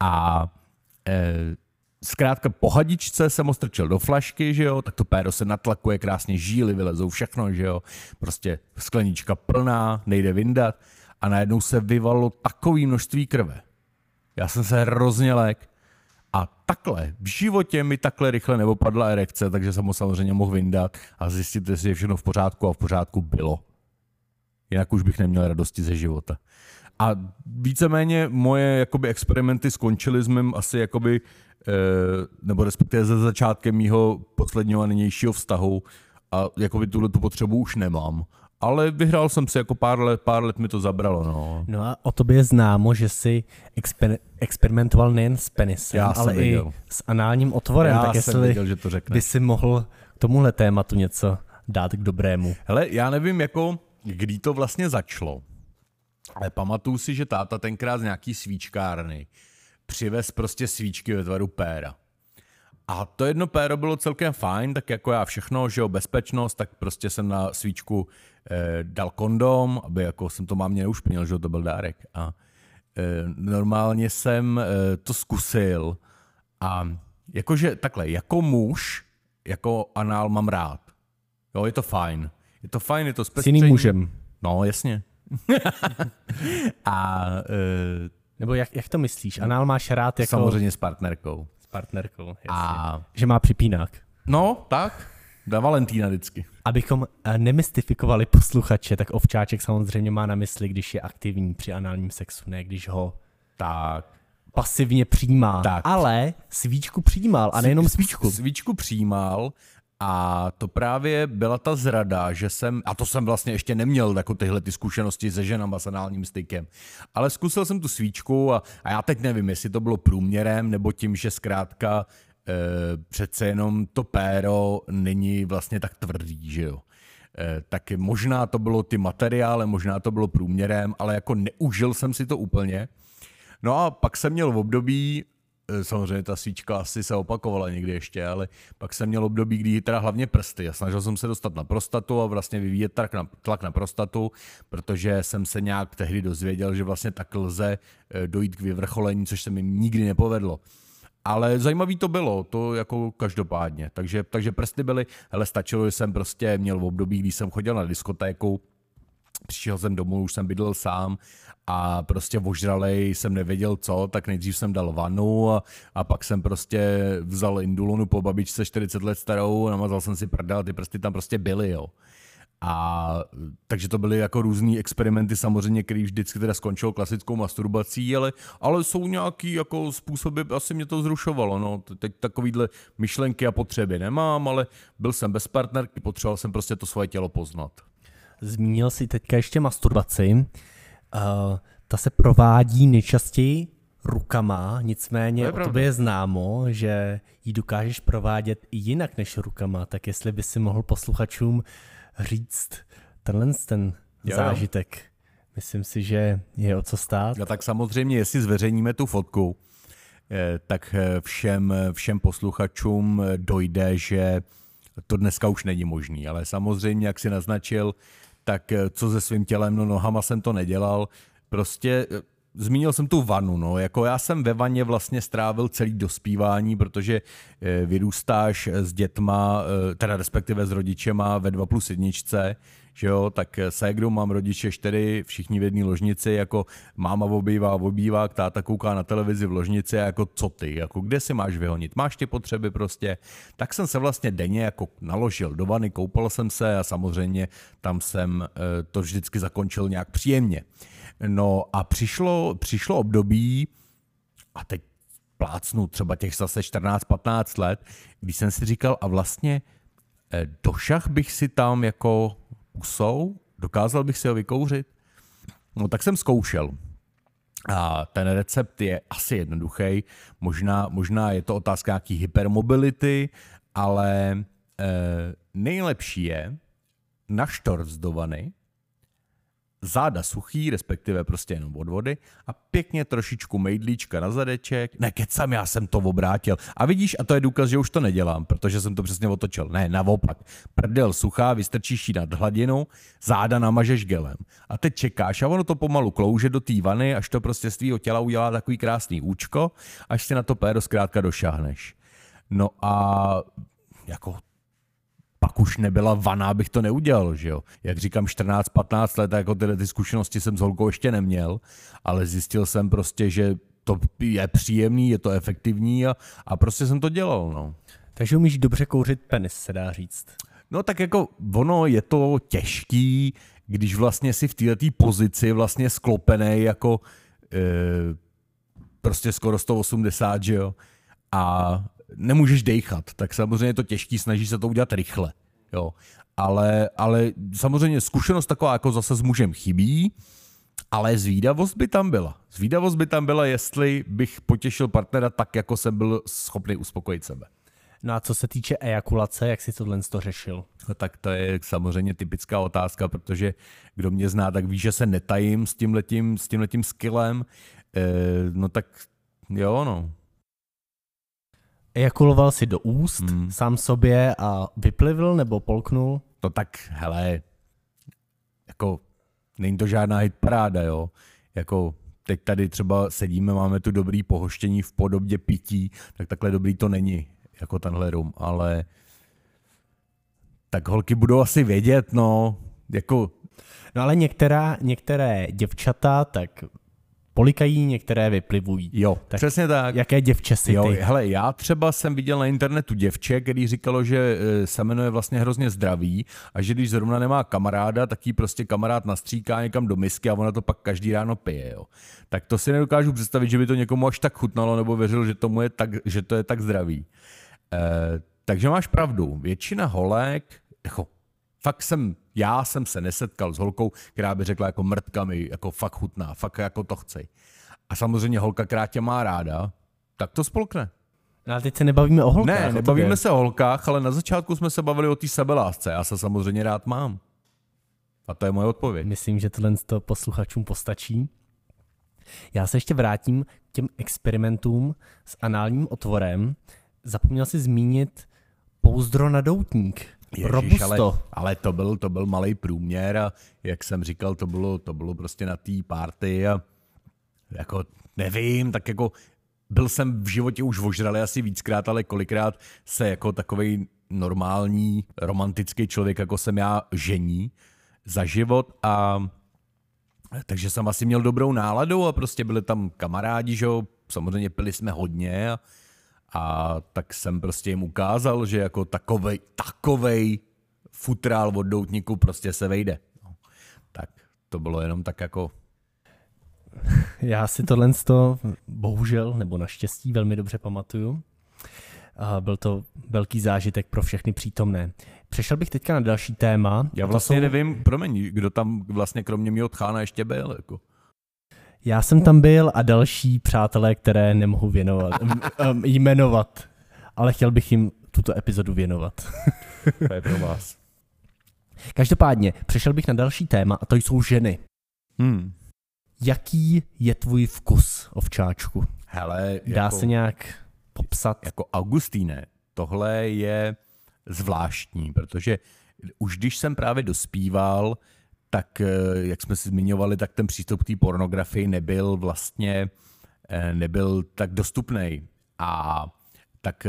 A e, zkrátka po hadičce jsem ho strčil do flašky, že jo, tak to péro se natlakuje, krásně žíly vylezou všechno, že jo, prostě sklenička plná, nejde vyndat a najednou se vyvalo takové množství krve. Já jsem se hrozně lek a takhle, v životě mi takhle rychle neopadla erekce, takže jsem ho samozřejmě mohl vyndat a zjistit, jestli je všechno v pořádku a v pořádku bylo. Jinak už bych neměl radosti ze života. A víceméně moje jakoby, experimenty skončily s mým asi jakoby, eh, nebo respektive ze začátkem mýho posledního a nynějšího vztahu a jakoby tuhle tu potřebu už nemám ale vyhrál jsem si jako pár let, pár let mi to zabralo. No, no a o tobě je známo, že jsi exper- experimentoval nejen s penisem, Já ale i s análním otvorem. Já tak jestli viděl, že to řekne. by si mohl k tomuhle tématu něco dát k dobrému. Hele, já nevím, jako, kdy to vlastně začalo, ale pamatuju si, že táta tenkrát z nějaký svíčkárny přivez prostě svíčky ve tvaru péra. A to jedno péro bylo celkem fajn, tak jako já všechno, že jo, bezpečnost, tak prostě jsem na svíčku dal kondom, aby jako jsem to mámě neušpinil, že to byl dárek. A eh, normálně jsem eh, to zkusil a jakože takhle, jako muž, jako anál mám rád. Jo, je to fajn. Je to fajn, je to zpestření. S jiným mužem. No, jasně. *laughs* a... Eh, Nebo jak, jak to myslíš? Anál máš rád jako... Samozřejmě s partnerkou partnerkou, jasně. A... Že má připínák. No, tak. Da Valentína vždycky. Abychom eh, nemystifikovali posluchače, tak ovčáček samozřejmě má na mysli, když je aktivní při análním sexu, ne když ho tak pasivně přijímá. Tak. Ale svíčku přijímal a nejenom svíčku. Svíčku přijímal a to právě byla ta zrada, že jsem, a to jsem vlastně ještě neměl jako tyhle ty zkušenosti se ženama s análním stykem, ale zkusil jsem tu svíčku a, a já teď nevím, jestli to bylo průměrem, nebo tím, že zkrátka přece jenom to péro není vlastně tak tvrdý, že jo. E, tak možná to bylo ty materiály, možná to bylo průměrem, ale jako neužil jsem si to úplně. No a pak jsem měl v období, Eh, samozřejmě ta svíčka asi se opakovala někdy ještě, ale pak jsem měl období, kdy teda hlavně prsty. Já snažil jsem se dostat na prostatu a vlastně vyvíjet tlak na, tlak na prostatu, protože jsem se nějak tehdy dozvěděl, že vlastně tak lze eh, dojít k vyvrcholení, což se mi nikdy nepovedlo. Ale zajímavý to bylo, to jako každopádně. Takže, takže prsty byly, ale stačilo, že jsem prostě měl v období, kdy jsem chodil na diskotéku, přišel jsem domů, už jsem bydlel sám a prostě ožralej jsem nevěděl co, tak nejdřív jsem dal vanu a, a pak jsem prostě vzal indulonu po babičce 40 let starou, namazal jsem si prdel, ty prsty tam prostě byly, jo. A takže to byly jako různý experimenty samozřejmě, který vždycky teda skončil klasickou masturbací, ale, ale jsou nějaký jako způsoby, asi mě to zrušovalo, no. Teď takovýhle myšlenky a potřeby nemám, ale byl jsem bez partnerky, potřeboval jsem prostě to svoje tělo poznat. Zmínil si teďka ještě masturbaci. Uh, ta se provádí nejčastěji rukama, nicméně o tobě je známo, že ji dokážeš provádět i jinak než rukama, tak jestli by si mohl posluchačům říct tenhle ten jo. zážitek. Myslím si, že je o co stát. No tak samozřejmě, jestli zveřejníme tu fotku, eh, tak eh, všem, všem posluchačům dojde, že to dneska už není možný, ale samozřejmě, jak si naznačil, tak eh, co se svým tělem, no nohama jsem to nedělal. Prostě eh, zmínil jsem tu vanu, no, jako já jsem ve vaně vlastně strávil celý dospívání, protože eh, vyrůstáš s dětma, eh, teda respektive s rodičema ve 2 plus jedničce, že jo, tak ségru mám rodiče čtyři, všichni v jedné ložnici, jako máma obývá, obývá, táta kouká na televizi v ložnici jako co ty, jako kde si máš vyhonit, máš ty potřeby prostě, tak jsem se vlastně denně jako naložil do vany, koupal jsem se a samozřejmě tam jsem to vždycky zakončil nějak příjemně. No a přišlo, přišlo období, a teď plácnu třeba těch zase 14-15 let, když jsem si říkal, a vlastně eh, do šach bych si tam jako usou, dokázal bych si ho vykouřit. No tak jsem zkoušel. A ten recept je asi jednoduchý. Možná, možná je to otázka nějaký hypermobility, ale e, nejlepší je naštorzdovaný, záda suchý, respektive prostě jenom od vody a pěkně trošičku mejdlíčka na zadeček. Ne, kecam, já jsem to obrátil. A vidíš, a to je důkaz, že už to nedělám, protože jsem to přesně otočil. Ne, naopak. Prdel suchá, vystrčíš ji nad hladinu, záda namažeš gelem. A teď čekáš a ono to pomalu klouže do té vany, až to prostě z tvýho těla udělá takový krásný účko, až si na to péro zkrátka došáhneš. No a jako pak už nebyla vana, abych to neudělal, že jo. Jak říkám, 14-15 let, jako tyhle ty zkušenosti jsem s holkou ještě neměl, ale zjistil jsem prostě, že to je příjemný, je to efektivní a, a prostě jsem to dělal, no. Takže umíš dobře kouřit penis, se dá říct. No tak jako ono je to těžký, když vlastně si v této pozici vlastně sklopený jako e, prostě skoro 180, že jo. A nemůžeš dejchat, tak samozřejmě je to těžký, snaží se to udělat rychle. Jo. Ale, ale samozřejmě zkušenost taková jako zase s mužem chybí, ale zvídavost by tam byla. Zvídavost by tam byla, jestli bych potěšil partnera tak, jako jsem byl schopný uspokojit sebe. No a co se týče ejakulace, jak si tohle to řešil? No tak to je samozřejmě typická otázka, protože kdo mě zná, tak ví, že se netajím s tímhletím, s tímhletím skillem. E, no tak jo, no ejakuloval si do úst hmm. sám sobě a vyplivl nebo polknul? No tak, hele, jako není to žádná hitparáda, jo. Jako teď tady třeba sedíme, máme tu dobrý pohoštění v podobě pití, tak takhle dobrý to není, jako tenhle rum, ale tak holky budou asi vědět, no, jako... No ale některá, některé děvčata tak polikají, některé vyplivují. Jo, tak přesně tak. Jaké děvče si jo, ty? Hele, já třeba jsem viděl na internetu děvče, který říkalo, že e, semeno je vlastně hrozně zdravý a že když zrovna nemá kamaráda, tak jí prostě kamarád nastříká někam do misky a ona to pak každý ráno pije. Jo. Tak to si nedokážu představit, že by to někomu až tak chutnalo nebo věřil, že, tomu je tak, že to je tak zdravý. E, takže máš pravdu. Většina holek, jako fakt jsem, já jsem se nesetkal s holkou, která by řekla jako mrtka mi, jako fakt chutná, fakt jako to chci. A samozřejmě holka, která tě má ráda, tak to spolkne. No ale teď se nebavíme o holkách. Ne, nebavíme se o holkách, ale na začátku jsme se bavili o té sebelásce. Já se samozřejmě rád mám. A to je moje odpověď. Myslím, že tohle to posluchačům postačí. Já se ještě vrátím k těm experimentům s análním otvorem. Zapomněl si zmínit pouzdro na doutník. Ježiš, Robusto. Ale, ale to byl, to byl malý průměr a jak jsem říkal, to bylo, to bylo prostě na té party a jako nevím, tak jako byl jsem v životě už ožralý asi víckrát, ale kolikrát se jako takový normální, romantický člověk, jako jsem já, žení za život a takže jsem asi měl dobrou náladu a prostě byli tam kamarádi, že jo, samozřejmě pili jsme hodně a a tak jsem prostě jim ukázal, že jako takovej, takovej futrál od doutníku prostě se vejde. No. Tak to bylo jenom tak jako... *laughs* Já si tohle to bohužel, nebo naštěstí velmi dobře pamatuju. A byl to velký zážitek pro všechny přítomné. Přešel bych teďka na další téma. Já vlastně jsou... nevím, promiň, kdo tam vlastně kromě mého tchána ještě byl. Jako. Já jsem tam byl a další přátelé, které nemohu věnovat, um, jmenovat, ale chtěl bych jim tuto epizodu věnovat. to je pro vás. Každopádně, přešel bych na další téma a to jsou ženy. Hmm. Jaký je tvůj vkus, ovčáčku? Hele, Dá jako, se nějak popsat? Jako Augustíne, tohle je zvláštní, protože už když jsem právě dospíval, tak eh, jak jsme si zmiňovali, tak ten přístup k té pornografii nebyl vlastně eh, nebyl tak dostupný. A tak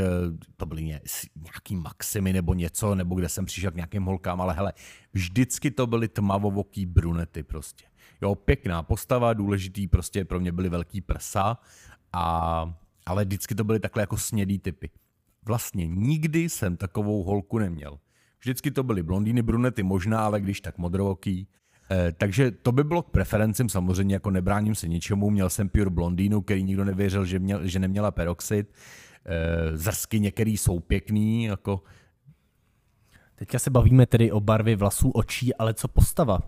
to byly nějaký maximy nebo něco, nebo kde jsem přišel k nějakým holkám, ale hele, vždycky to byly tmavovoký brunety prostě. Jo, pěkná postava, důležitý prostě pro mě byly velký prsa, a, ale vždycky to byly takhle jako snědý typy. Vlastně nikdy jsem takovou holku neměl. Vždycky to byly blondýny, brunety možná, ale když tak modrovoký. Eh, takže to by bylo k preferencím, samozřejmě jako nebráním se ničemu. Měl jsem pure blondýnu, který nikdo nevěřil, že, měl, že neměla peroxid. Eh, zrsky některý jsou pěkný, jako Teďka se bavíme tedy o barvě vlasů, očí, ale co postava?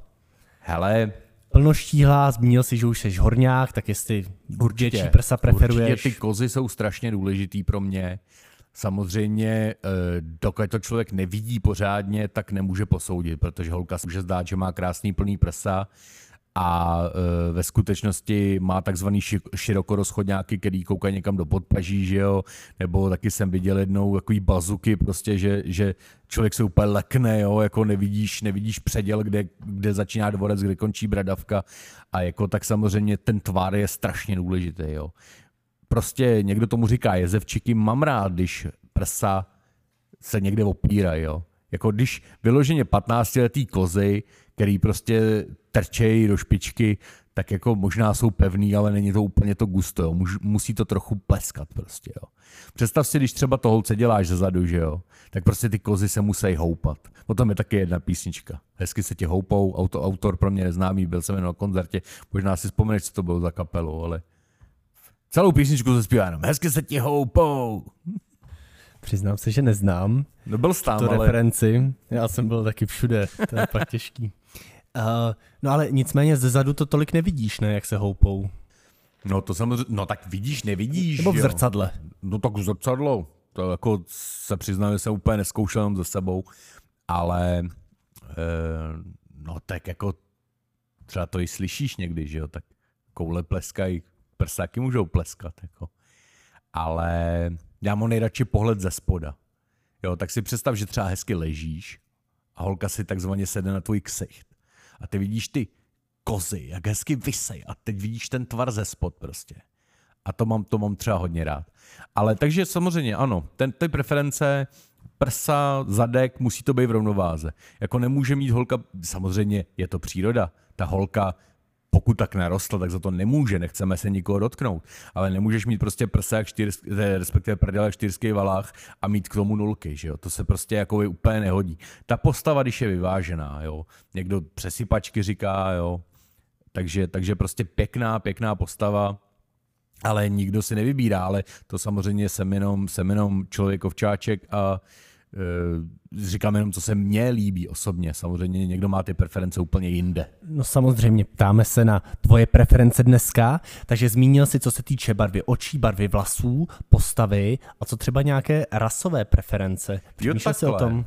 Hele, plnoštíhlá, zmínil si, že už jsi horňák, tak jestli určitě, prsa preferuješ. Určitě ty kozy jsou strašně důležitý pro mě. Samozřejmě, eh, dokud to člověk nevidí pořádně, tak nemůže posoudit, protože holka se může zdát, že má krásný plný prsa, a e, ve skutečnosti má takzvaný širokorozchodňáky, který koukají někam do podpaží, že jo, nebo taky jsem viděl jednou takový bazuky, prostě, že, že člověk se úplně lekne, jo, jako nevidíš, nevidíš předěl, kde, kde začíná dvorec, kde končí bradavka. A jako tak samozřejmě ten tvar je strašně důležitý, jo. Prostě někdo tomu říká jezevčiky, mám rád, když prsa se někde opírají, jo. Jako když vyloženě 15-letý kozy, který prostě trčejí do špičky, tak jako možná jsou pevný, ale není to úplně to gusto, jo. musí to trochu pleskat prostě, jo. Představ si, když třeba to holce děláš zezadu, že jo, tak prostě ty kozy se musí houpat. Potom je taky jedna písnička. Hezky se tě houpou, auto, autor pro mě neznámý, byl jsem jenom na koncertě, možná si vzpomeneš, co to bylo za kapelu, ale celou písničku se zpívá jenom Hezky se ti houpou. Přiznám se, že neznám. No byl tam, ale... referenci. Já jsem byl taky všude, to je pak těžký. Uh, no ale nicméně ze zadu to tolik nevidíš, ne, jak se houpou. No to samozřejmě, no tak vidíš, nevidíš. Nebo v zrcadle. Jo. No tak v zrcadlo. To jako se přiznám, že jsem úplně neskoušel jenom ze sebou, ale e, no tak jako třeba to i slyšíš někdy, že jo, tak koule pleskají, prsáky můžou pleskat, jako. Ale já mám nejradši pohled ze spoda. Jo, tak si představ, že třeba hezky ležíš a holka si takzvaně sede na tvůj ksicht. A ty vidíš ty kozy, jak hezky vysej a teď vidíš ten tvar ze spod prostě. A to mám, to mám třeba hodně rád. Ale takže samozřejmě ano, ten, ty preference, prsa, zadek, musí to být v rovnováze. Jako nemůže mít holka, samozřejmě je to příroda, ta holka pokud tak narostl, tak za to nemůže, nechceme se nikoho dotknout. Ale nemůžeš mít prostě prsa jak čtyř, respektive prdel jak čtyřský valách a mít k tomu nulky, že jo? To se prostě jako úplně nehodí. Ta postava, když je vyvážená, jo? Někdo přesypačky říká, jo? Takže, takže prostě pěkná, pěkná postava, ale nikdo si nevybírá, ale to samozřejmě jsem jenom, jsem jenom člověk ovčáček a Eh, říkám jenom, co se mně líbí osobně. Samozřejmě někdo má ty preference úplně jinde. No samozřejmě, ptáme se na tvoje preference dneska, takže zmínil si, co se týče barvy očí, barvy vlasů, postavy a co třeba nějaké rasové preference. Přemýšlel jsi o tom?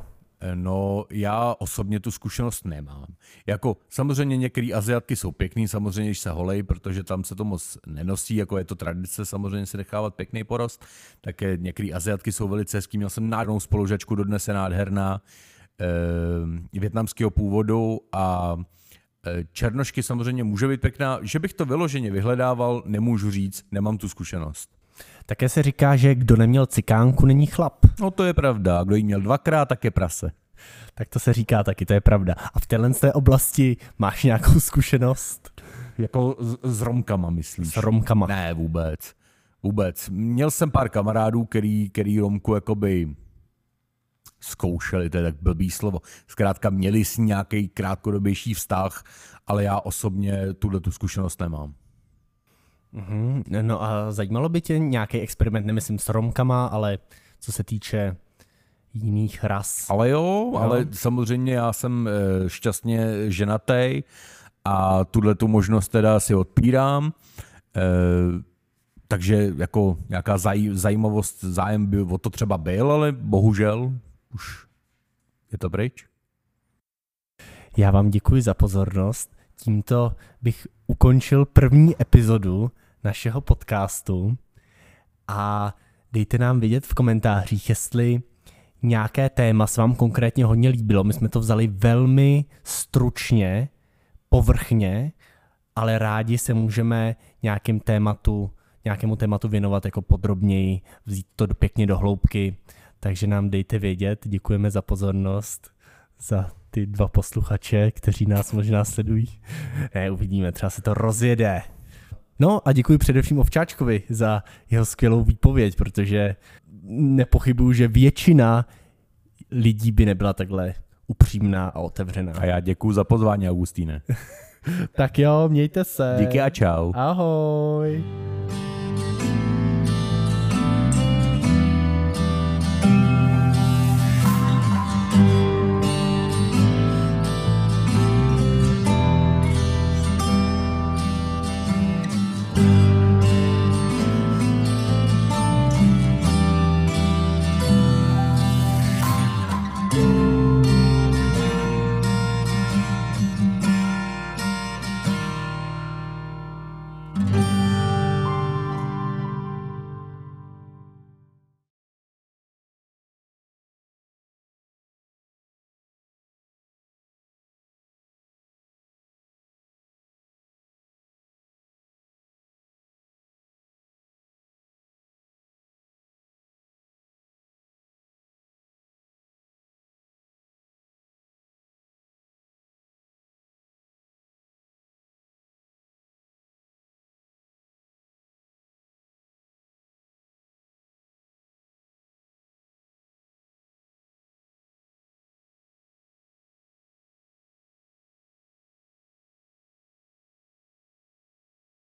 No, já osobně tu zkušenost nemám. Jako samozřejmě některé Aziatky jsou pěkný, samozřejmě, když se holej, protože tam se to moc nenosí, jako je to tradice samozřejmě si nechávat pěkný porost, tak některé Aziatky jsou velice hezký. Měl jsem nádhernou spolužačku, dodnes je nádherná, e, větnamského původu a e, Černošky samozřejmě může být pěkná. Že bych to vyloženě vyhledával, nemůžu říct, nemám tu zkušenost. Také se říká, že kdo neměl cikánku, není chlap. No to je pravda. Kdo ji měl dvakrát, tak je prase. Tak to se říká taky, to je pravda. A v téhle té oblasti máš nějakou zkušenost? Jako s, s romkama, myslíš? S romkama. Ne, vůbec. Vůbec. Měl jsem pár kamarádů, který, který romku jakoby zkoušeli, to je tak blbý slovo. Zkrátka měli s nějaký krátkodobější vztah, ale já osobně tuhle tu zkušenost nemám. Mm-hmm. No a zajímalo by tě nějaký experiment, nemyslím s Romkama, ale co se týče jiných ras. Ale jo, no. ale samozřejmě já jsem eh, šťastně ženatý a tuhle tu možnost teda si odpírám. E, takže jako nějaká zaj, zajímavost, zájem by o to třeba byl, ale bohužel už je to pryč. Já vám děkuji za pozornost. Tímto bych ukončil první epizodu našeho podcastu a dejte nám vědět v komentářích, jestli nějaké téma se vám konkrétně hodně líbilo. My jsme to vzali velmi stručně, povrchně, ale rádi se můžeme nějakým tématu, nějakému tématu věnovat jako podrobněji, vzít to pěkně do hloubky, takže nám dejte vědět. Děkujeme za pozornost, za ty dva posluchače, kteří nás možná sledují. Ne, uvidíme, třeba se to rozjede. No a děkuji především Ovčáčkovi za jeho skvělou výpověď, protože nepochybuju, že většina lidí by nebyla takhle upřímná a otevřená. A já děkuji za pozvání, Augustíne. *laughs* tak jo, mějte se. Díky a čau. Ahoj.